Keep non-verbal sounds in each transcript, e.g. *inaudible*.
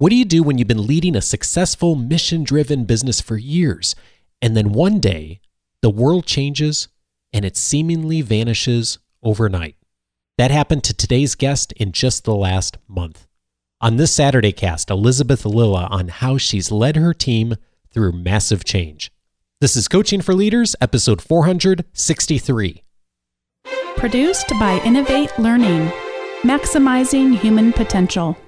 What do you do when you've been leading a successful, mission driven business for years, and then one day the world changes and it seemingly vanishes overnight? That happened to today's guest in just the last month. On this Saturday cast, Elizabeth Lilla on how she's led her team through massive change. This is Coaching for Leaders, episode 463. Produced by Innovate Learning, maximizing human potential.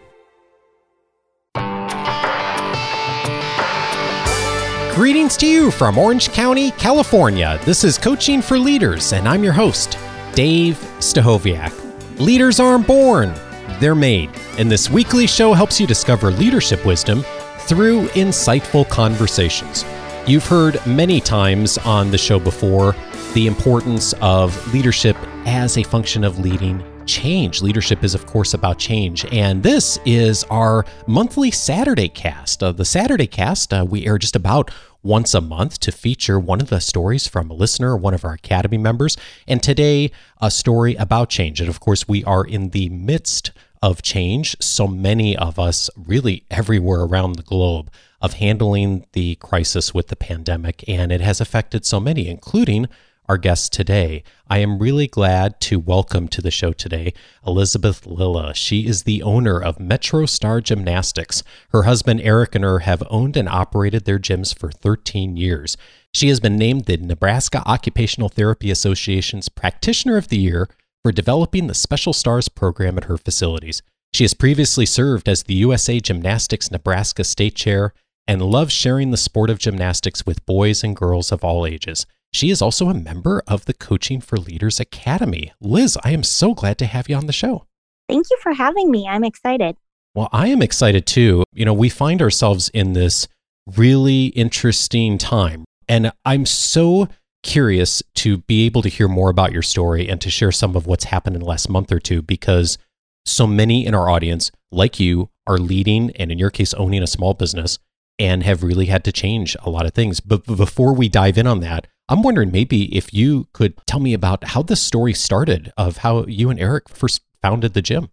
Greetings to you from Orange County, California. This is Coaching for Leaders, and I'm your host, Dave Stachowiak. Leaders aren't born, they're made. And this weekly show helps you discover leadership wisdom through insightful conversations. You've heard many times on the show before the importance of leadership as a function of leading change. Leadership is, of course, about change. And this is our monthly Saturday cast. Uh, the Saturday cast, uh, we air just about once a month to feature one of the stories from a listener, one of our Academy members. And today, a story about change. And of course, we are in the midst of change. So many of us, really everywhere around the globe, of handling the crisis with the pandemic. And it has affected so many, including our guest today. I am really glad to welcome to the show today Elizabeth Lilla. She is the owner of Metro Star Gymnastics. Her husband Eric and her have owned and operated their gyms for 13 years. She has been named the Nebraska Occupational Therapy Association's Practitioner of the Year for developing the Special Stars program at her facilities. She has previously served as the USA Gymnastics Nebraska State Chair and loves sharing the sport of gymnastics with boys and girls of all ages. She is also a member of the Coaching for Leaders Academy. Liz, I am so glad to have you on the show. Thank you for having me. I'm excited. Well, I am excited too. You know, we find ourselves in this really interesting time, and I'm so curious to be able to hear more about your story and to share some of what's happened in the last month or two because so many in our audience, like you, are leading and in your case, owning a small business and have really had to change a lot of things. But before we dive in on that, I'm wondering maybe if you could tell me about how the story started of how you and Eric first founded the gym.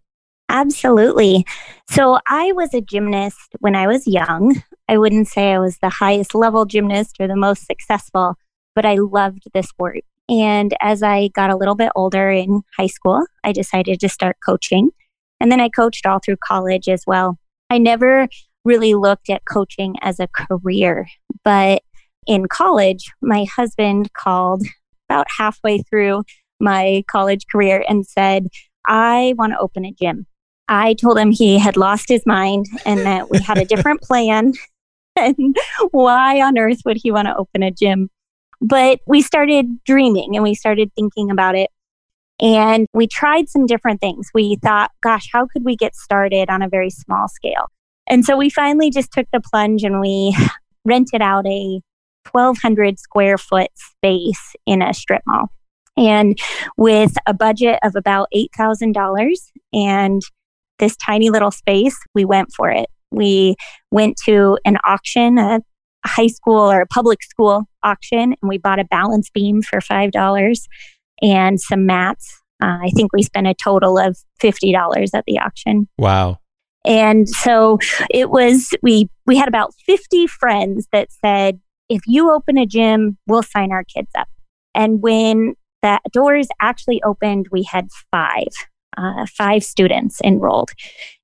Absolutely. So I was a gymnast when I was young. I wouldn't say I was the highest level gymnast or the most successful, but I loved the sport. And as I got a little bit older in high school, I decided to start coaching. And then I coached all through college as well. I never really looked at coaching as a career, but in college, my husband called about halfway through my college career and said, I want to open a gym. I told him he had lost his mind and that we had a different *laughs* plan. And why on earth would he want to open a gym? But we started dreaming and we started thinking about it. And we tried some different things. We thought, gosh, how could we get started on a very small scale? And so we finally just took the plunge and we rented out a 1,200 square foot space in a strip mall. And with a budget of about $8,000 and this tiny little space, we went for it. We went to an auction, a high school or a public school auction, and we bought a balance beam for $5 and some mats. Uh, I think we spent a total of $50 at the auction. Wow. And so it was we we had about 50 friends that said if you open a gym, we'll sign our kids up. And when the doors actually opened, we had five, uh, five students enrolled.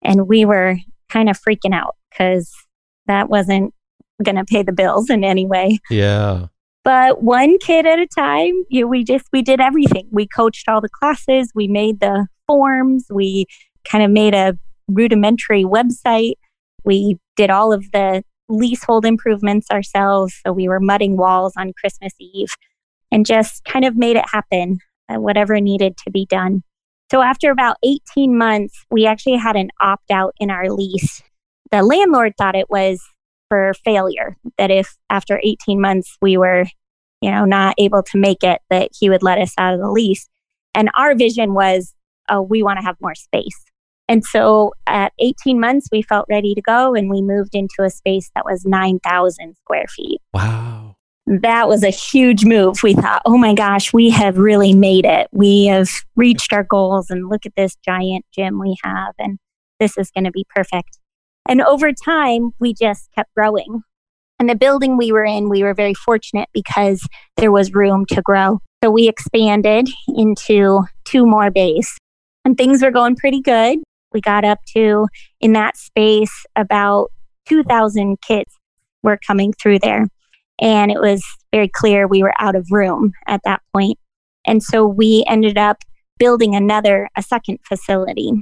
And we were kind of freaking out because that wasn't going to pay the bills in any way. Yeah. But one kid at a time, you know, we just we did everything. We coached all the classes, we made the forms, we kind of made a rudimentary website. We did all of the leasehold improvements ourselves. So we were mudding walls on Christmas Eve and just kind of made it happen, uh, whatever needed to be done. So after about 18 months, we actually had an opt out in our lease. The landlord thought it was for failure, that if after 18 months we were, you know, not able to make it, that he would let us out of the lease. And our vision was, oh, we want to have more space. And so at 18 months, we felt ready to go and we moved into a space that was 9,000 square feet. Wow. That was a huge move. We thought, oh my gosh, we have really made it. We have reached our goals and look at this giant gym we have. And this is going to be perfect. And over time, we just kept growing. And the building we were in, we were very fortunate because there was room to grow. So we expanded into two more bays and things were going pretty good. We got up to, in that space, about 2,000 kids were coming through there. And it was very clear we were out of room at that point. And so we ended up building another, a second facility.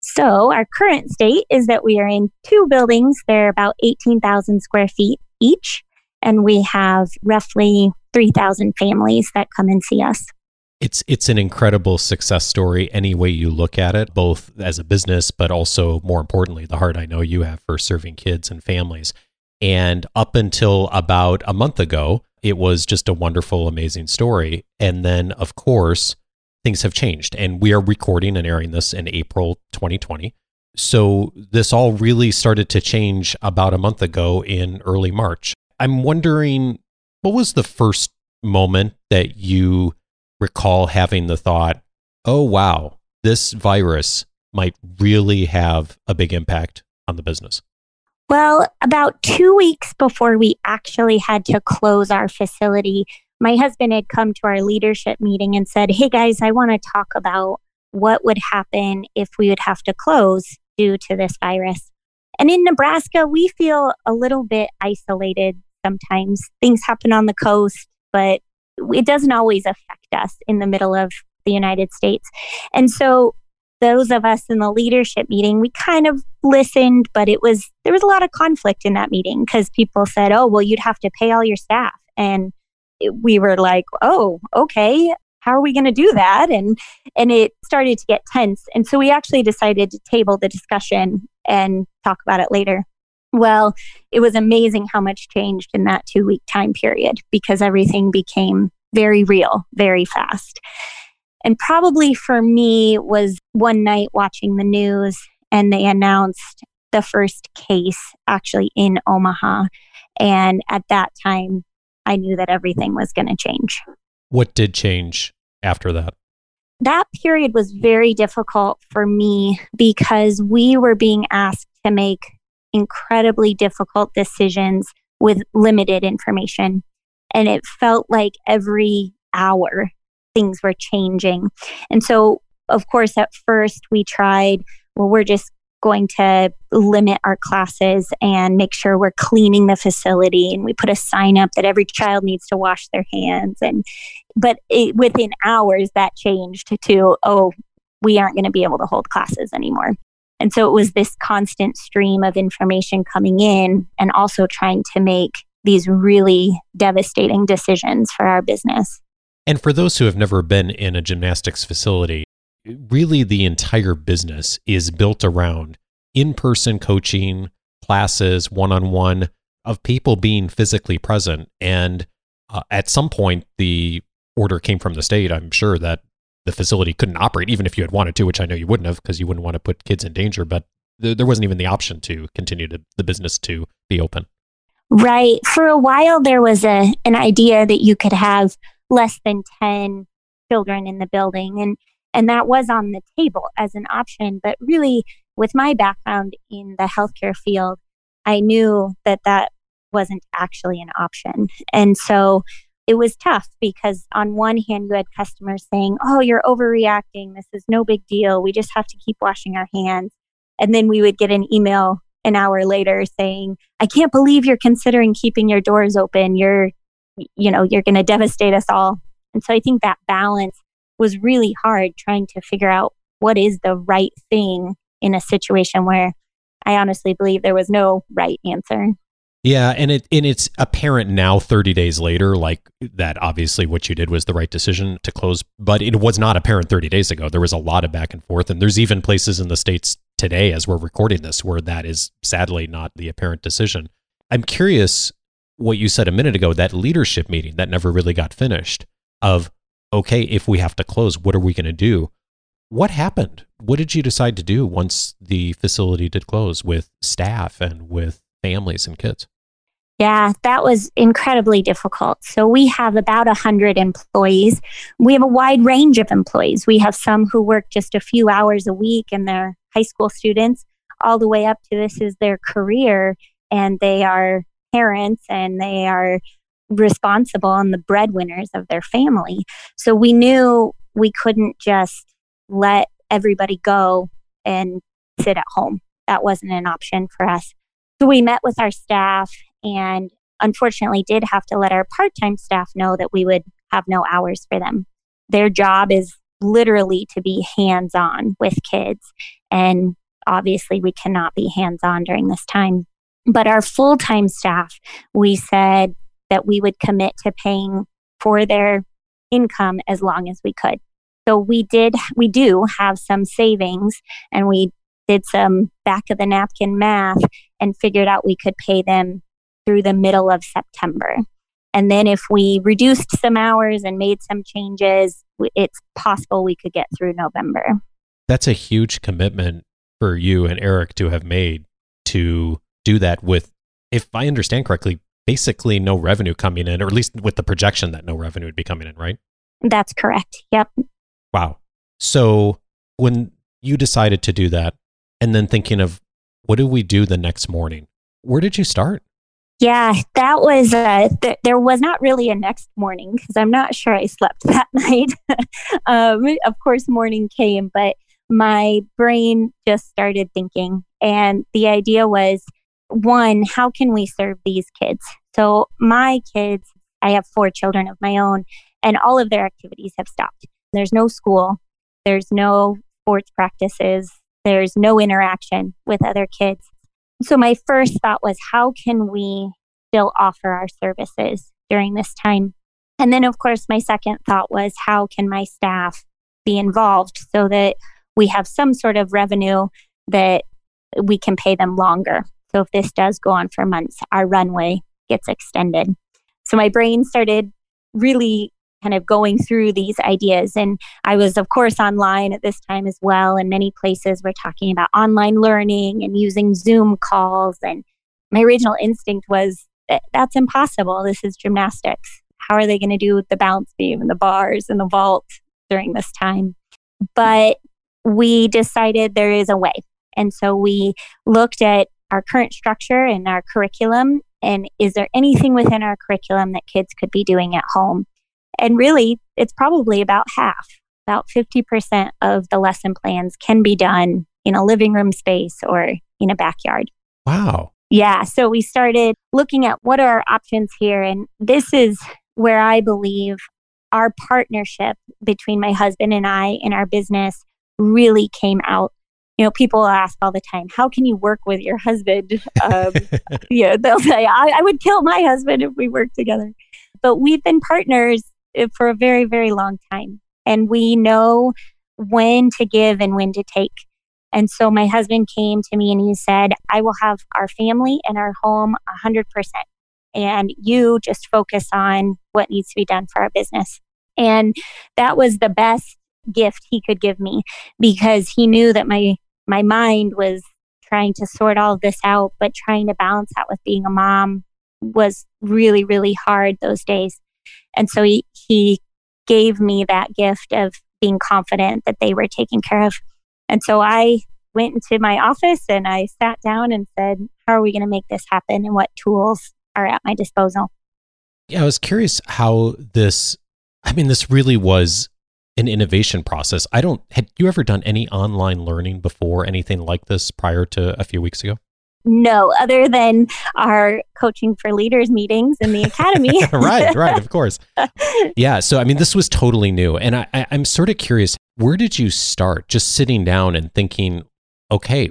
So our current state is that we are in two buildings. They're about 18,000 square feet each. And we have roughly 3,000 families that come and see us. It's it's an incredible success story any way you look at it, both as a business, but also more importantly, the heart I know you have for serving kids and families. And up until about a month ago, it was just a wonderful, amazing story. And then, of course, things have changed. And we are recording and airing this in April 2020. So this all really started to change about a month ago in early March. I'm wondering what was the first moment that you recall having the thought, oh, wow, this virus might really have a big impact on the business? Well, about two weeks before we actually had to close our facility, my husband had come to our leadership meeting and said, Hey guys, I want to talk about what would happen if we would have to close due to this virus. And in Nebraska, we feel a little bit isolated sometimes. Things happen on the coast, but it doesn't always affect us in the middle of the United States. And so those of us in the leadership meeting, we kind of listened, but it was there was a lot of conflict in that meeting because people said, "Oh, well, you'd have to pay all your staff," and it, we were like, "Oh, okay, how are we going to do that?" And and it started to get tense, and so we actually decided to table the discussion and talk about it later. Well, it was amazing how much changed in that two week time period because everything became very real very fast. And probably for me was one night watching the news and they announced the first case actually in Omaha. And at that time, I knew that everything was going to change. What did change after that? That period was very difficult for me because we were being asked to make incredibly difficult decisions with limited information. And it felt like every hour things were changing. And so, of course, at first we tried, well, we're just going to limit our classes and make sure we're cleaning the facility and we put a sign up that every child needs to wash their hands and but it, within hours that changed to oh we aren't going to be able to hold classes anymore and so it was this constant stream of information coming in and also trying to make these really devastating decisions for our business. And for those who have never been in a gymnastics facility, really the entire business is built around in person coaching, classes, one on one, of people being physically present. And uh, at some point, the order came from the state, I'm sure, that the facility couldn't operate, even if you had wanted to, which I know you wouldn't have because you wouldn't want to put kids in danger. But th- there wasn't even the option to continue to the business to be open. Right. For a while, there was a an idea that you could have less than ten children in the building, and and that was on the table as an option. But really, with my background in the healthcare field, I knew that that wasn't actually an option, and so it was tough because on one hand you had customers saying oh you're overreacting this is no big deal we just have to keep washing our hands and then we would get an email an hour later saying i can't believe you're considering keeping your doors open. You're you know you're going to devastate us all. And so i think that balance was really hard trying to figure out what is the right thing in a situation where i honestly believe there was no right answer. Yeah, and it and it's apparent now 30 days later like that obviously what you did was the right decision to close, but it was not apparent 30 days ago. There was a lot of back and forth and there's even places in the states today as we're recording this where that is sadly not the apparent decision. I'm curious what you said a minute ago that leadership meeting that never really got finished of okay, if we have to close, what are we going to do? What happened? What did you decide to do once the facility did close with staff and with families and kids? Yeah, that was incredibly difficult. So we have about 100 employees. We have a wide range of employees. We have some who work just a few hours a week and they're high school students. all the way up to this is their career and they are parents and they are responsible and the breadwinners of their family. So we knew we couldn't just let everybody go and sit at home. That wasn't an option for us. So we met with our staff and unfortunately did have to let our part time staff know that we would have no hours for them. Their job is literally to be hands on with kids. And obviously, we cannot be hands on during this time. But our full time staff, we said that we would commit to paying for their income as long as we could. So we did, we do have some savings and we did some back of the napkin math and figured out we could pay them through the middle of September. And then if we reduced some hours and made some changes, it's possible we could get through November. That's a huge commitment for you and Eric to have made to do that with, if I understand correctly, basically no revenue coming in, or at least with the projection that no revenue would be coming in, right? That's correct. Yep. Wow. So when you decided to do that, and then thinking of what do we do the next morning, where did you start? Yeah, that was, uh, th- there was not really a next morning because I'm not sure I slept *laughs* that night. um, of course, morning came, but my brain just started thinking. And the idea was one, how can we serve these kids? So, my kids, I have four children of my own, and all of their activities have stopped. There's no school, there's no sports practices, there's no interaction with other kids. So, my first thought was, how can we still offer our services during this time? And then, of course, my second thought was, how can my staff be involved so that we have some sort of revenue that we can pay them longer? So, if this does go on for months, our runway gets extended. So, my brain started really kind of going through these ideas. And I was, of course, online at this time as well. And many places were talking about online learning and using Zoom calls. And my original instinct was that's impossible. This is gymnastics. How are they going to do the balance beam and the bars and the vault during this time? But we decided there is a way. And so we looked at our current structure and our curriculum. And is there anything within our curriculum that kids could be doing at home? And really, it's probably about half. About 50% of the lesson plans can be done in a living room space or in a backyard. Wow. Yeah. So we started looking at what are our options here. And this is where I believe our partnership between my husband and I in our business really came out. You know, people ask all the time, how can you work with your husband? *laughs* Um, you know, they'll say, I, I would kill my husband if we worked together. But we've been partners Uh, for a very, very long time. And we know when to give and when to take. And so my husband came to me and he said, I will have our family and our home 100%. And you just focus on what needs to be done for our business. And that was the best gift he could give me because he knew that my my mind was trying to sort all this out but trying to balance that with being a mom was really really hard those days and so he, he gave me that gift of being confident that they were taken care of. And so I went into my office and I sat down and said, How are we going to make this happen? And what tools are at my disposal? Yeah, I was curious how this, I mean, this really was an innovation process. I don't, had you ever done any online learning before, anything like this prior to a few weeks ago? No, other than our coaching for leaders meetings in the *laughs* academy. *laughs* right, right, of course. *laughs* Yeah. So, I mean, this was totally new. And I, I, I'm sort of curious where did you start just sitting down and thinking, okay,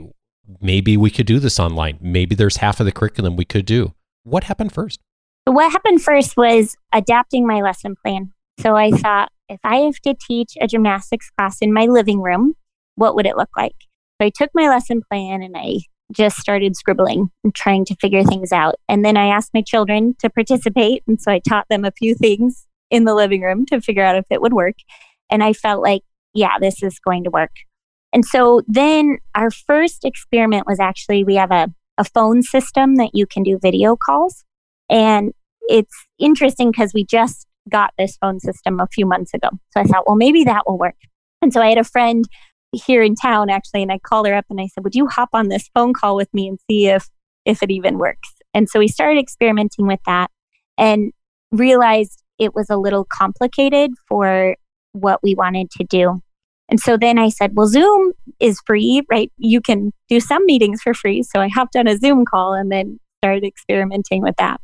maybe we could do this online? Maybe there's half of the curriculum we could do. What happened first? What happened first was adapting my lesson plan. So I thought, if I have to teach a gymnastics class in my living room, what would it look like? So I took my lesson plan and I just started scribbling and trying to figure things out. And then I asked my children to participate. And so I taught them a few things in the living room to figure out if it would work. And I felt like, yeah, this is going to work. And so then our first experiment was actually we have a, a phone system that you can do video calls. And it's interesting because we just got this phone system a few months ago. So I thought, well, maybe that will work. And so I had a friend here in town actually and I called her up and I said, "Would you hop on this phone call with me and see if if it even works?" And so we started experimenting with that and realized it was a little complicated for what we wanted to do. And so then I said, well, Zoom is free, right? You can do some meetings for free. So I hopped on a Zoom call and then started experimenting with that.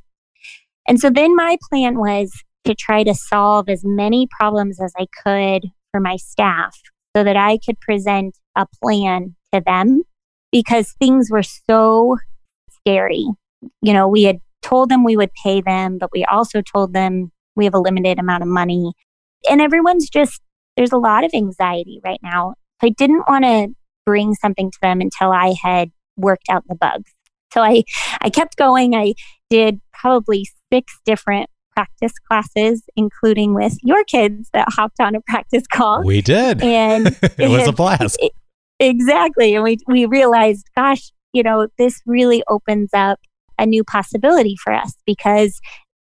And so then my plan was to try to solve as many problems as I could for my staff so that I could present a plan to them because things were so scary. You know, we had told them we would pay them, but we also told them we have a limited amount of money. And everyone's just, there's a lot of anxiety right now. I didn't want to bring something to them until I had worked out the bugs. So I, I kept going. I did probably six different practice classes, including with your kids that hopped on a practice call. We did. And *laughs* it was a blast. It, exactly. And we, we realized, gosh, you know, this really opens up a new possibility for us because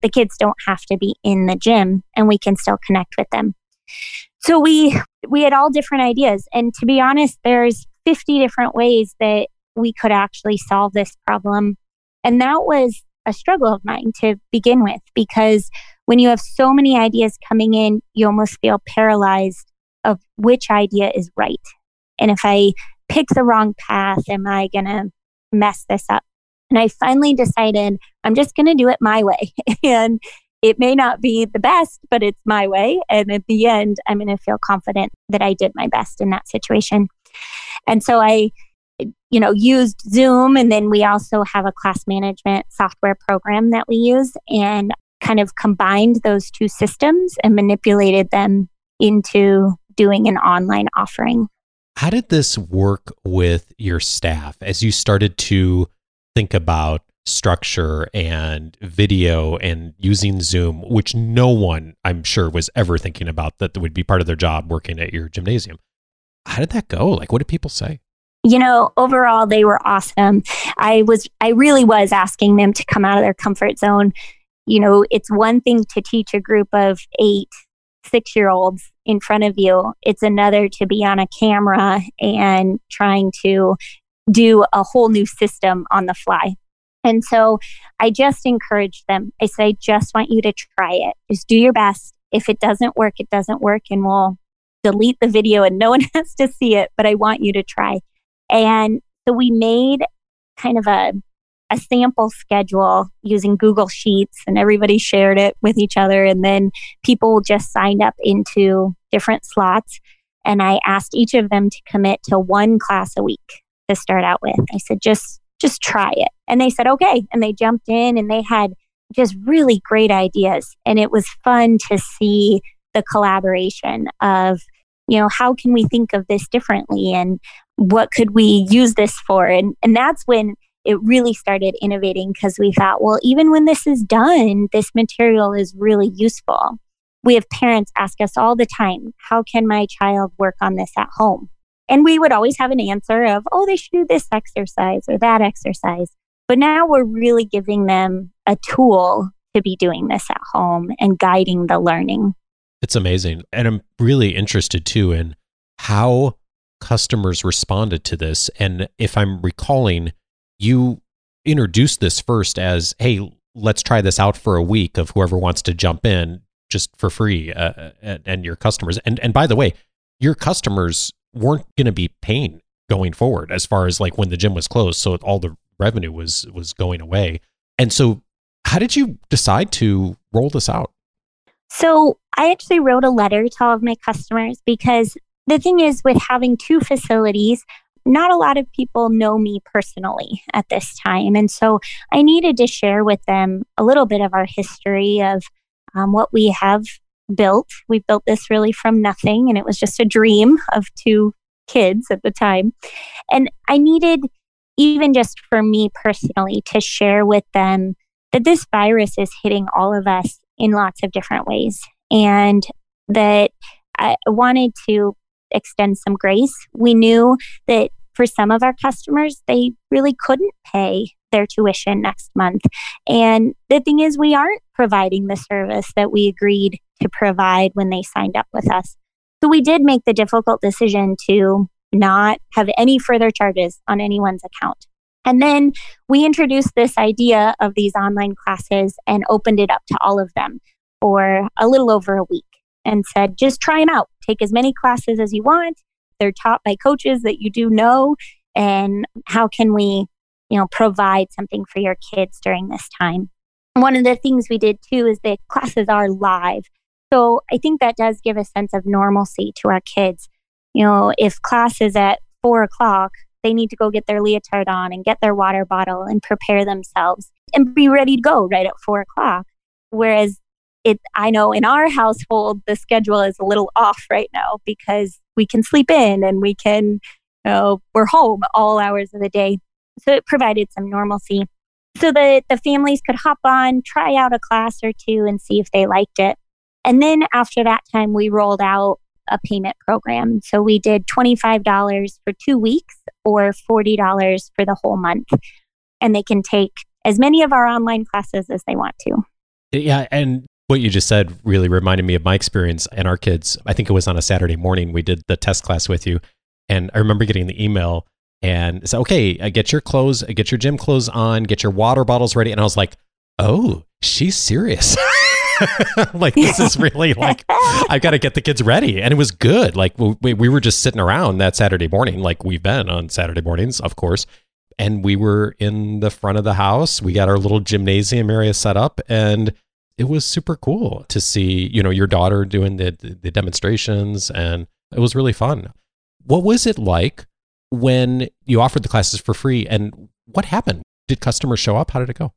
the kids don't have to be in the gym and we can still connect with them. So we we had all different ideas and to be honest there's 50 different ways that we could actually solve this problem. And that was a struggle of mine to begin with because when you have so many ideas coming in, you almost feel paralyzed of which idea is right. And if I pick the wrong path, am I going to mess this up? And I finally decided I'm just going to do it my way. *laughs* and it may not be the best, but it's my way. And at the end, I'm going to feel confident that I did my best in that situation. And so I, you know, used Zoom. And then we also have a class management software program that we use and kind of combined those two systems and manipulated them into doing an online offering. How did this work with your staff as you started to think about structure and video and using Zoom, which no one I'm sure was ever thinking about that would be part of their job working at your gymnasium. How did that go? Like, what did people say? You know, overall, they were awesome. I was, I really was asking them to come out of their comfort zone. You know, it's one thing to teach a group of eight, six year olds in front of you, it's another to be on a camera and trying to do a whole new system on the fly. And so I just encourage them. I say, just want you to try it. Just do your best. If it doesn't work, it doesn't work, and we'll delete the video and no one *laughs* has to see it, but I want you to try. And so we made kind of a, a sample schedule using Google Sheets, and everybody shared it with each other. And then people just signed up into different slots. And I asked each of them to commit to one class a week to start out with. I said, just just try it. And they said, okay. And they jumped in and they had just really great ideas. And it was fun to see the collaboration of, you know, how can we think of this differently and what could we use this for? And, and that's when it really started innovating because we thought, well, even when this is done, this material is really useful. We have parents ask us all the time, how can my child work on this at home? And we would always have an answer of, oh, they should do this exercise or that exercise. But now we're really giving them a tool to be doing this at home and guiding the learning. It's amazing. And I'm really interested too in how customers responded to this. And if I'm recalling, you introduced this first as, hey, let's try this out for a week of whoever wants to jump in just for free uh, and, and your customers. And, and by the way, your customers weren't going to be paying going forward as far as like when the gym was closed so all the revenue was was going away and so how did you decide to roll this out so i actually wrote a letter to all of my customers because the thing is with having two facilities not a lot of people know me personally at this time and so i needed to share with them a little bit of our history of um, what we have built. We built this really from nothing, and it was just a dream of two kids at the time. And I needed, even just for me personally, to share with them that this virus is hitting all of us in lots of different ways, and that I wanted to extend some grace. We knew that for some of our customers, they really couldn't pay their tuition next month. And the thing is, we aren't providing the service that we agreed to provide when they signed up with us. So we did make the difficult decision to not have any further charges on anyone's account. And then we introduced this idea of these online classes and opened it up to all of them for a little over a week and said, just try them out. Take as many classes as you want. They're taught by coaches that you do know. And how can we, you know, provide something for your kids during this time? One of the things we did too is the classes are live. So I think that does give a sense of normalcy to our kids. You know, if class is at four o'clock, they need to go get their leotard on and get their water bottle and prepare themselves and be ready to go right at four o'clock. Whereas it, I know in our household, the schedule is a little off right now because we can sleep in and we can, you know, we're home all hours of the day. So it provided some normalcy so that the families could hop on, try out a class or two and see if they liked it. And then after that time, we rolled out a payment program. So we did $25 for two weeks or $40 for the whole month. And they can take as many of our online classes as they want to. Yeah. And what you just said really reminded me of my experience and our kids. I think it was on a Saturday morning. We did the test class with you. And I remember getting the email and it's okay, uh, get your clothes, uh, get your gym clothes on, get your water bottles ready. And I was like, oh, she's serious. *laughs* *laughs* like this is really like *laughs* I've got to get the kids ready, and it was good. Like we we were just sitting around that Saturday morning, like we've been on Saturday mornings, of course. And we were in the front of the house. We got our little gymnasium area set up, and it was super cool to see you know your daughter doing the the demonstrations, and it was really fun. What was it like when you offered the classes for free, and what happened? Did customers show up? How did it go?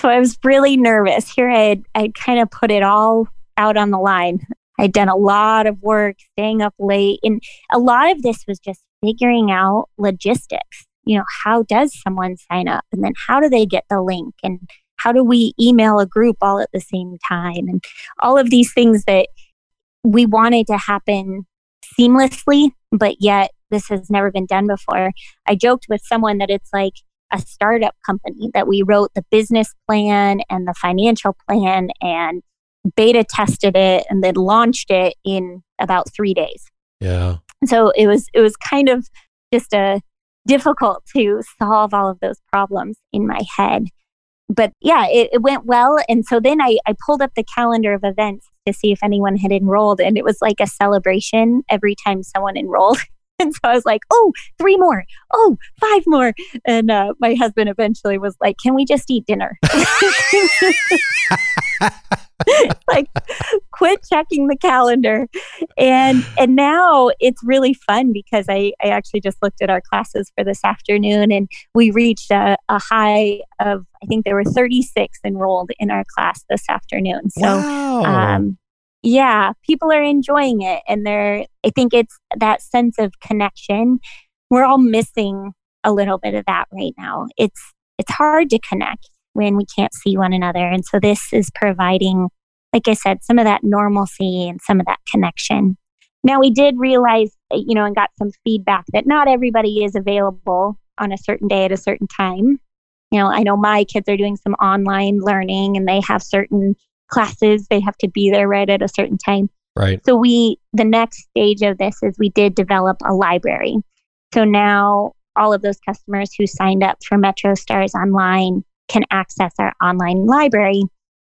So I was really nervous. Here I had I'd kind of put it all out on the line. I'd done a lot of work, staying up late. And a lot of this was just figuring out logistics. You know, how does someone sign up? And then how do they get the link? And how do we email a group all at the same time? And all of these things that we wanted to happen seamlessly, but yet this has never been done before. I joked with someone that it's like a startup company that we wrote the business plan and the financial plan and beta tested it and then launched it in about three days. Yeah. So it was it was kind of just a difficult to solve all of those problems in my head. But yeah, it, it went well. And so then I, I pulled up the calendar of events to see if anyone had enrolled. And it was like a celebration every time someone enrolled. *laughs* And so I was like, oh, three more. Oh, five more. And uh, my husband eventually was like, can we just eat dinner? *laughs* like quit checking the calendar and and now it's really fun because I, I actually just looked at our classes for this afternoon and we reached a, a high of i think there were 36 enrolled in our class this afternoon so wow. um, yeah, people are enjoying it. And they're, I think it's that sense of connection. We're all missing a little bit of that right now. It's, it's hard to connect when we can't see one another. And so this is providing, like I said, some of that normalcy and some of that connection. Now, we did realize, you know, and got some feedback that not everybody is available on a certain day at a certain time. You know, I know my kids are doing some online learning and they have certain classes, they have to be there right at a certain time. Right. So we the next stage of this is we did develop a library. So now all of those customers who signed up for Metro Stars online can access our online library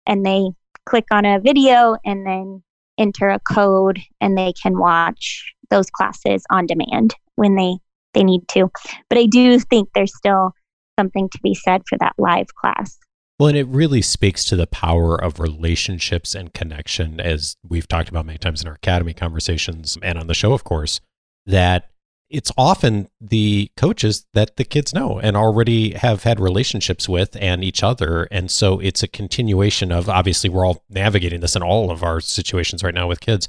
and they click on a video and then enter a code and they can watch those classes on demand when they they need to. But I do think there's still something to be said for that live class. Well, and it really speaks to the power of relationships and connection, as we've talked about many times in our academy conversations and on the show, of course, that it's often the coaches that the kids know and already have had relationships with and each other. And so it's a continuation of obviously we're all navigating this in all of our situations right now with kids,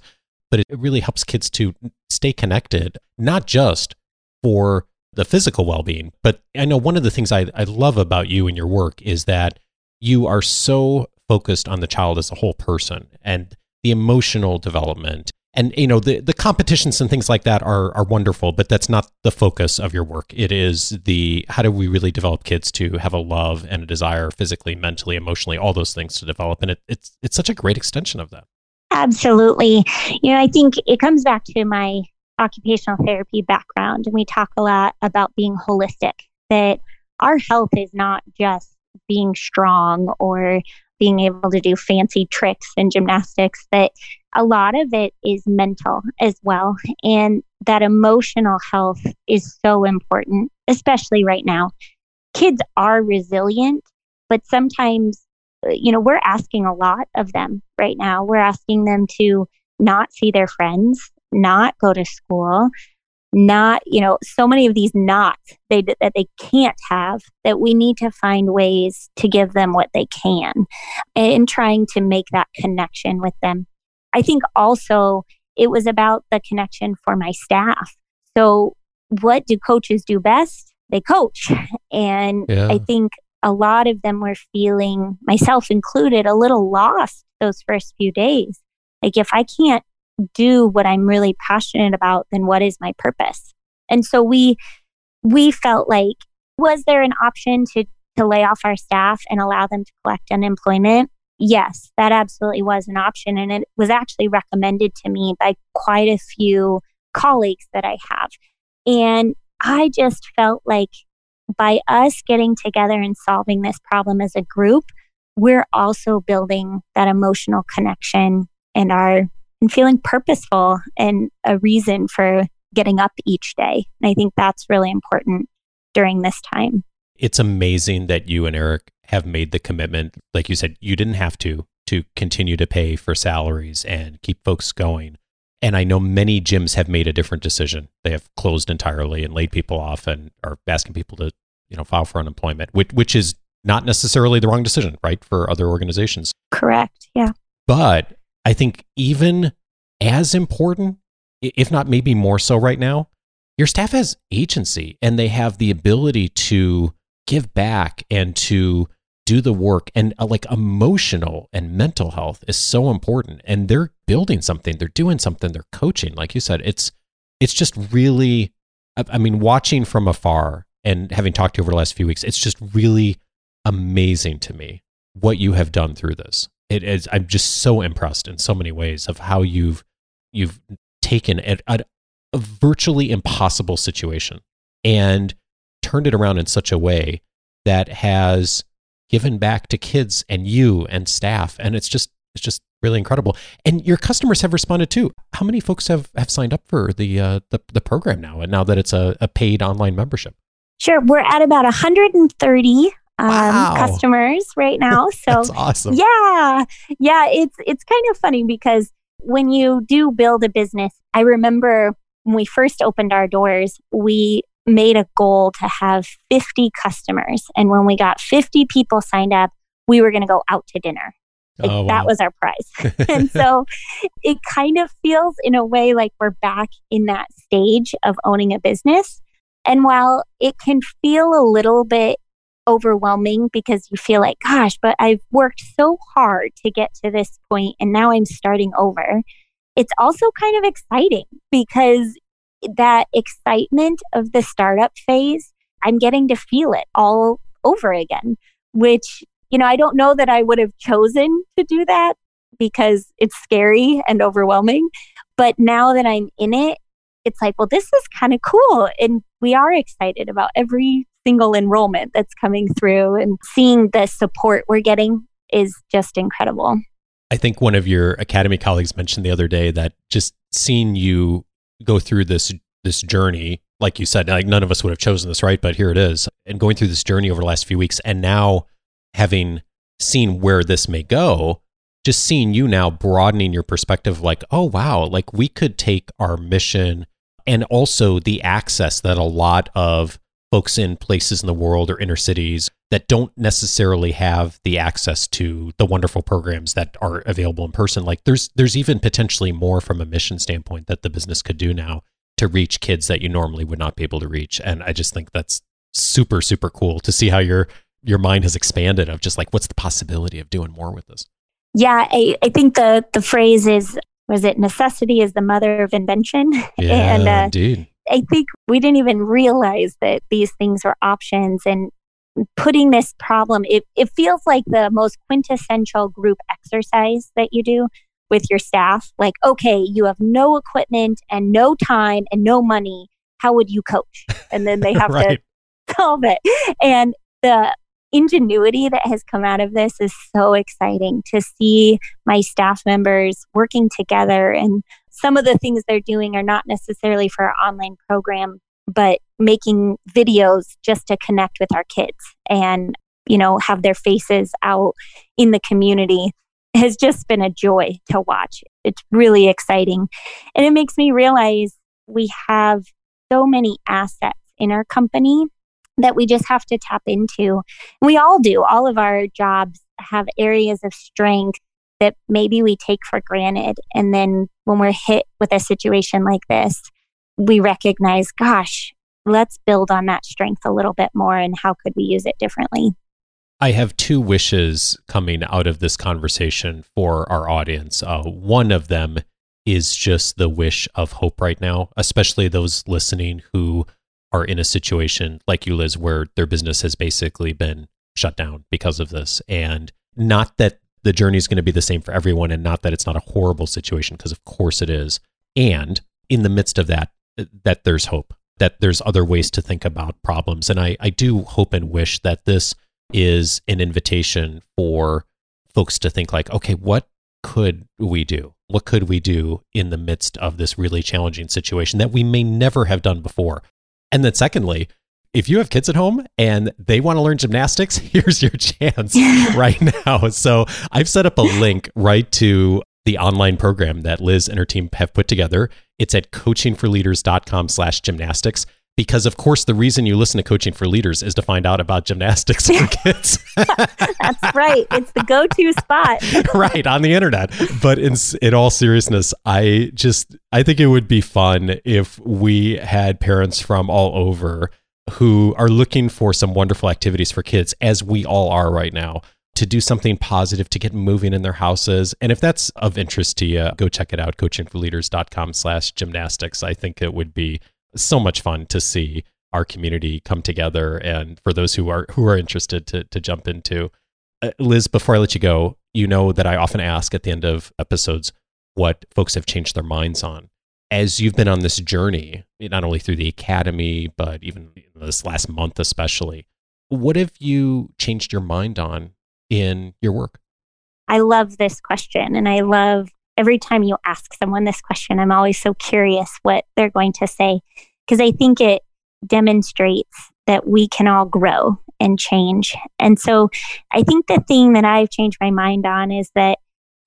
but it really helps kids to stay connected, not just for the physical well being. But I know one of the things I, I love about you and your work is that you are so focused on the child as a whole person and the emotional development and you know the the competitions and things like that are are wonderful but that's not the focus of your work. It is the how do we really develop kids to have a love and a desire physically mentally emotionally all those things to develop. And it, it's it's such a great extension of that. Absolutely. You know i think it comes back to my occupational therapy background and we talk a lot about being holistic, that our health is not just being strong or being able to do fancy tricks and gymnastics, that a lot of it is mental as well. And that emotional health is so important, especially right now. Kids are resilient, but sometimes, uh, you know, we're asking a lot of them right now. We're asking them to not see their friends, not go to school, not, you know, so many of these nots they, that they can't have that we need to find ways to give them what they can and trying to make that connection with them. I think also it was about the connection for my staff. So, what do coaches do best? They coach. And yeah. I think a lot of them were feeling, myself included, a little lost those first few days. Like, if I can't do what I'm really passionate about, then what is my purpose? And so we we felt like was there an option to to lay off our staff and allow them to collect unemployment? Yes, that absolutely was an option and it was actually recommended to me by quite a few colleagues that I have. And I just felt like by us getting together and solving this problem as a group, we're also building that emotional connection and our and feeling purposeful and a reason for getting up each day. And I think that's really important during this time. It's amazing that you and Eric have made the commitment. Like you said, you didn't have to, to continue to pay for salaries and keep folks going. And I know many gyms have made a different decision. They have closed entirely and laid people off and are asking people to, you know, file for unemployment, which, which is not necessarily the wrong decision, right? For other organizations. Correct. Yeah. But I think even as important, if not maybe more so right now, your staff has agency and they have the ability to give back and to do the work. And uh, like emotional and mental health is so important. And they're building something they're doing something they're coaching. Like you said it's it's just really i mean watching from afar and having talked to you over the last few weeks it's just really amazing to me what you have done through this it is i'm just so impressed in so many ways of how you've you've taken a, a, a virtually impossible situation and turned it around in such a way that has given back to kids and you and staff and it's just it's just really incredible. And your customers have responded too. How many folks have have signed up for the uh, the, the program now and now that it's a, a paid online membership? Sure. We're at about 130 um, wow. customers right now. *laughs* So That's awesome. Yeah. Yeah. It's, it's kind of funny because when you do build a business, I remember when we first opened our doors, we made a goal to have 50 customers. And when we got 50 people signed up, we were going to go out to dinner. Like, oh, wow. That was our prize. *laughs* and so it kind of feels in a way like we're back in that stage of owning a business. And while it can feel a little bit overwhelming because you feel like, gosh, but I've worked so hard to get to this point and now I'm starting over. It's also kind of exciting because that excitement of the startup phase, I'm getting to feel it all over again, which, you know, I don't know that I would have chosen to do that because it's scary and overwhelming. But now that I'm in it, it's like, well, this is kind of cool. And we are excited about every single enrollment that's coming through and seeing the support we're getting is just incredible. I think one of your academy colleagues mentioned the other day that just seeing you go through this this journey, like you said, like none of us would have chosen this, right? But here it is, and going through this journey over the last few weeks, and now having seen where this may go, just seeing you now broadening your perspective, like, oh wow, like we could take our mission and also the access that a lot of folks in places in the world or inner cities that don't necessarily have the access to the wonderful programs that are available in person. Like there's there's even potentially more from a mission standpoint that the business could do now to reach kids that you normally would not be able to reach. And i just think that's super super cool to see how your your mind has expanded of just like what's the possibility of doing more with this? Yeah i, I think the the phrase is was it necessity is the mother of invention? Yeah, *laughs* and uh, indeed I think we didn't even realize that these things were options and putting this problem, it, it feels like the most quintessential group exercise that you do with your staff, like, okay, you have no equipment and no time and no money. How would you coach? And then they *laughs* have right. to *laughs* solve it. And the ingenuity that has come out of this is so exciting to see my staff members working together. And some of the things they're doing are not necessarily for our online program, but making videos just to connect with our kids and, you know, have their faces out in the community has just been a joy to watch. It's really exciting. And it makes me realize we have so many assets in our company that we just have to tap into. We all do. All of our jobs have areas of strength that maybe we take for granted. And then when we're hit with a situation like this, we recognize, gosh, let's build on that strength a little bit more and how could we use it differently? I have two wishes coming out of this conversation for our audience. Uh, one of them is just the wish of hope right now, especially those listening who are in a situation like you, Liz, where their business has basically been shut down because of this. And not that the journey is going to be the same for everyone and not that it's not a horrible situation, because of course it is. And in the midst of that, uh, that there's hope, that there's other ways to think about problems. And I, I do hope and wish that this is an invitation for folks to think like, okay, what could we do? What could we do in the midst of this really challenging situation that we may never have done before? And then secondly, if you have kids at home and they want to learn gymnastics, *laughs* here's your chance *laughs* right now. So I've set up a link right to the online program that Liz and her team have put together. It's at coachingforleaders.com slash gymnastics because of course the reason you listen to coaching for leaders is to find out about gymnastics for *laughs* kids that's right it's the go-to spot right on the internet but in, in all seriousness i just i think it would be fun if we had parents from all over who are looking for some wonderful activities for kids as we all are right now to do something positive to get moving in their houses. And if that's of interest to you go check it out coachingforleaders.com slash gymnastics. I think it would be so much fun to see our community come together and for those who are who are interested to to jump into. Uh, Liz before I let you go you know that I often ask at the end of episodes what folks have changed their minds on as you've been on this journey not only through the academy but even this last month especially what have you changed your mind on in your work I love this question and I love every time you ask someone this question, I'm always so curious what they're going to say because I think it demonstrates that we can all grow and change. And so I think the thing that I've changed my mind on is that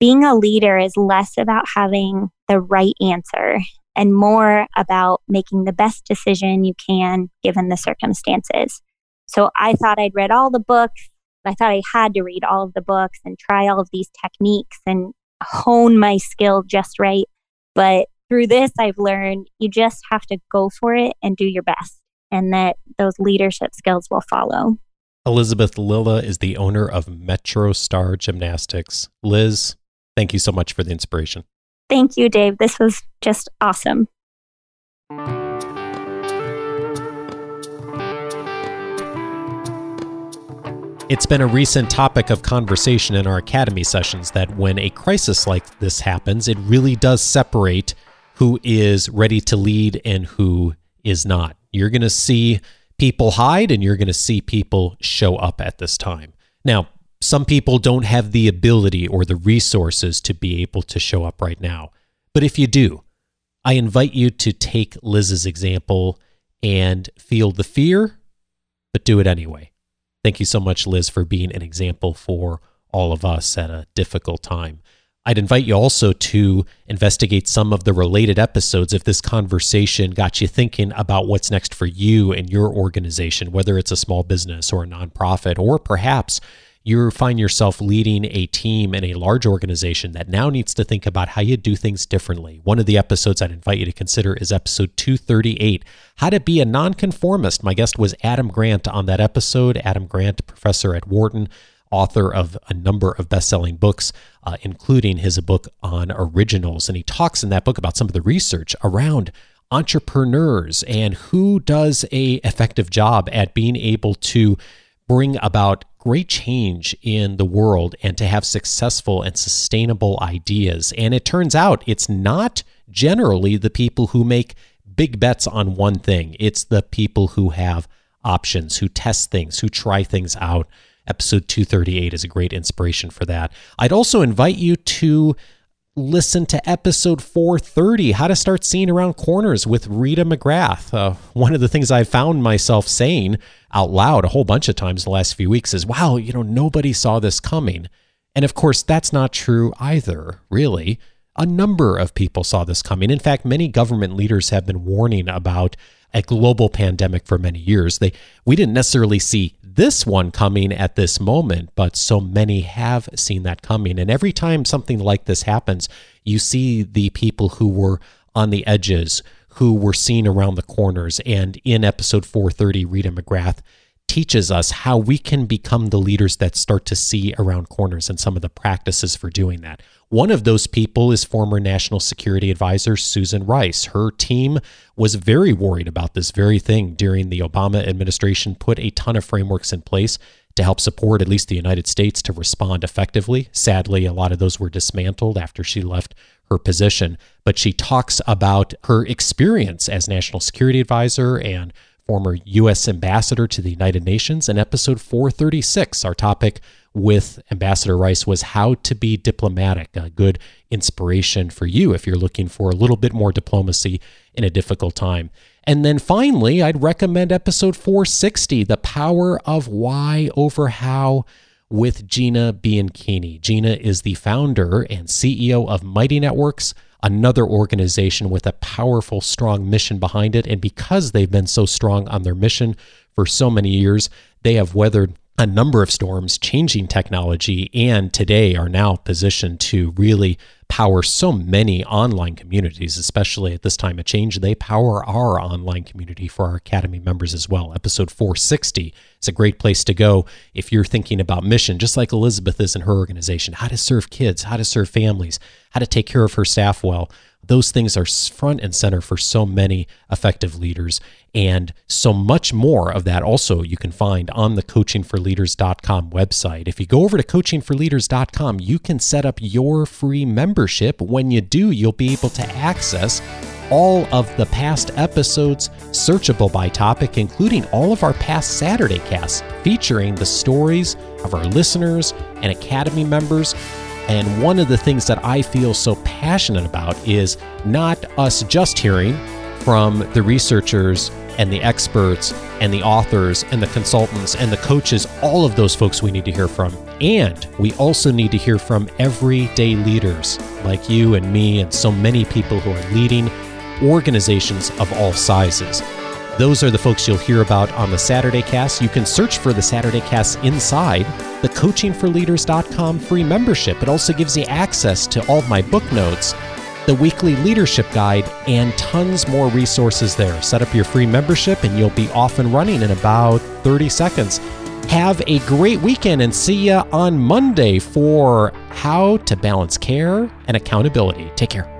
being a leader is less about having the right answer and more about making the best decision you can given the circumstances. So I thought I'd read all the books. I thought I had to read all of the books and try all of these techniques and hone my skill just right. But through this, I've learned you just have to go for it and do your best, and that those leadership skills will follow. Elizabeth Lilla is the owner of Metro Star Gymnastics. Liz, thank you so much for the inspiration. Thank you, Dave. This was just awesome. It's been a recent topic of conversation in our academy sessions that when a crisis like this happens, it really does separate who is ready to lead and who is not. You're going to see people hide and you're going to see people show up at this time. Now, some people don't have the ability or the resources to be able to show up right now. But if you do, I invite you to take Liz's example and feel the fear, but do it anyway. Thank you so much, Liz, for being an example for all of us at a difficult time. I'd invite you also to investigate some of the related episodes if this conversation got you thinking about what's next for you and your organization, whether it's a small business or a nonprofit, or perhaps you find yourself leading a team in a large organization that now needs to think about how you do things differently. One of the episodes I'd invite you to consider is episode 238 How to Be a Nonconformist. My guest was Adam Grant on that episode. Adam Grant, professor at Wharton, author of a number of best selling books, uh, including his book on originals. And he talks in that book about some of the research around entrepreneurs and who does a effective job at being able to bring about great change in the world and to have successful and sustainable ideas. And it turns out it's not generally the people who make big bets on one thing, it's the people who have options, who test things, who try things out. Episode 238 is a great inspiration for that. I'd also invite you to listen to episode 430 How to Start Seeing Around Corners with Rita McGrath. Uh, one of the things I've found myself saying out loud a whole bunch of times the last few weeks is, wow, you know, nobody saw this coming. And of course, that's not true either, really. A number of people saw this coming. In fact, many government leaders have been warning about a global pandemic for many years. They we didn't necessarily see this one coming at this moment, but so many have seen that coming. And every time something like this happens, you see the people who were on the edges, who were seen around the corners. And in episode 430, Rita McGrath teaches us how we can become the leaders that start to see around corners and some of the practices for doing that. One of those people is former National Security Advisor Susan Rice. Her team was very worried about this very thing during the Obama administration, put a ton of frameworks in place to help support at least the United States to respond effectively. Sadly, a lot of those were dismantled after she left her position, but she talks about her experience as National Security Advisor and former U.S. Ambassador to the United Nations. In episode 436, our topic with Ambassador Rice was how to be diplomatic, a good inspiration for you if you're looking for a little bit more diplomacy in a difficult time. And then finally, I'd recommend episode 460, The Power of Why Over How with Gina Bianchini. Gina is the founder and CEO of Mighty Networks, another organization with a powerful, strong mission behind it. And because they've been so strong on their mission for so many years, they have weathered a number of storms, changing technology, and today are now positioned to really power so many online communities, especially at this time of change. They power our online community for our Academy members as well. Episode 460 is a great place to go if you're thinking about mission, just like Elizabeth is in her organization how to serve kids, how to serve families, how to take care of her staff well those things are front and center for so many effective leaders. And so much more of that also you can find on the coachingforleaders.com website. If you go over to coachingforleaders.com, you can set up your free membership. When you do, you'll be able to access all of the past episodes searchable by topic, including all of our past Saturday casts featuring the stories of our listeners and Academy members and one of the things that I feel so passionate about is not us just hearing from the researchers and the experts and the authors and the consultants and the coaches, all of those folks we need to hear from. And we also need to hear from everyday leaders like you and me and so many people who are leading organizations of all sizes. Those are the folks you'll hear about on the Saturday cast. You can search for the Saturday cast inside the coachingforleaders.com free membership. It also gives you access to all of my book notes, the weekly leadership guide, and tons more resources there. Set up your free membership and you'll be off and running in about 30 seconds. Have a great weekend and see you on Monday for how to balance care and accountability. Take care.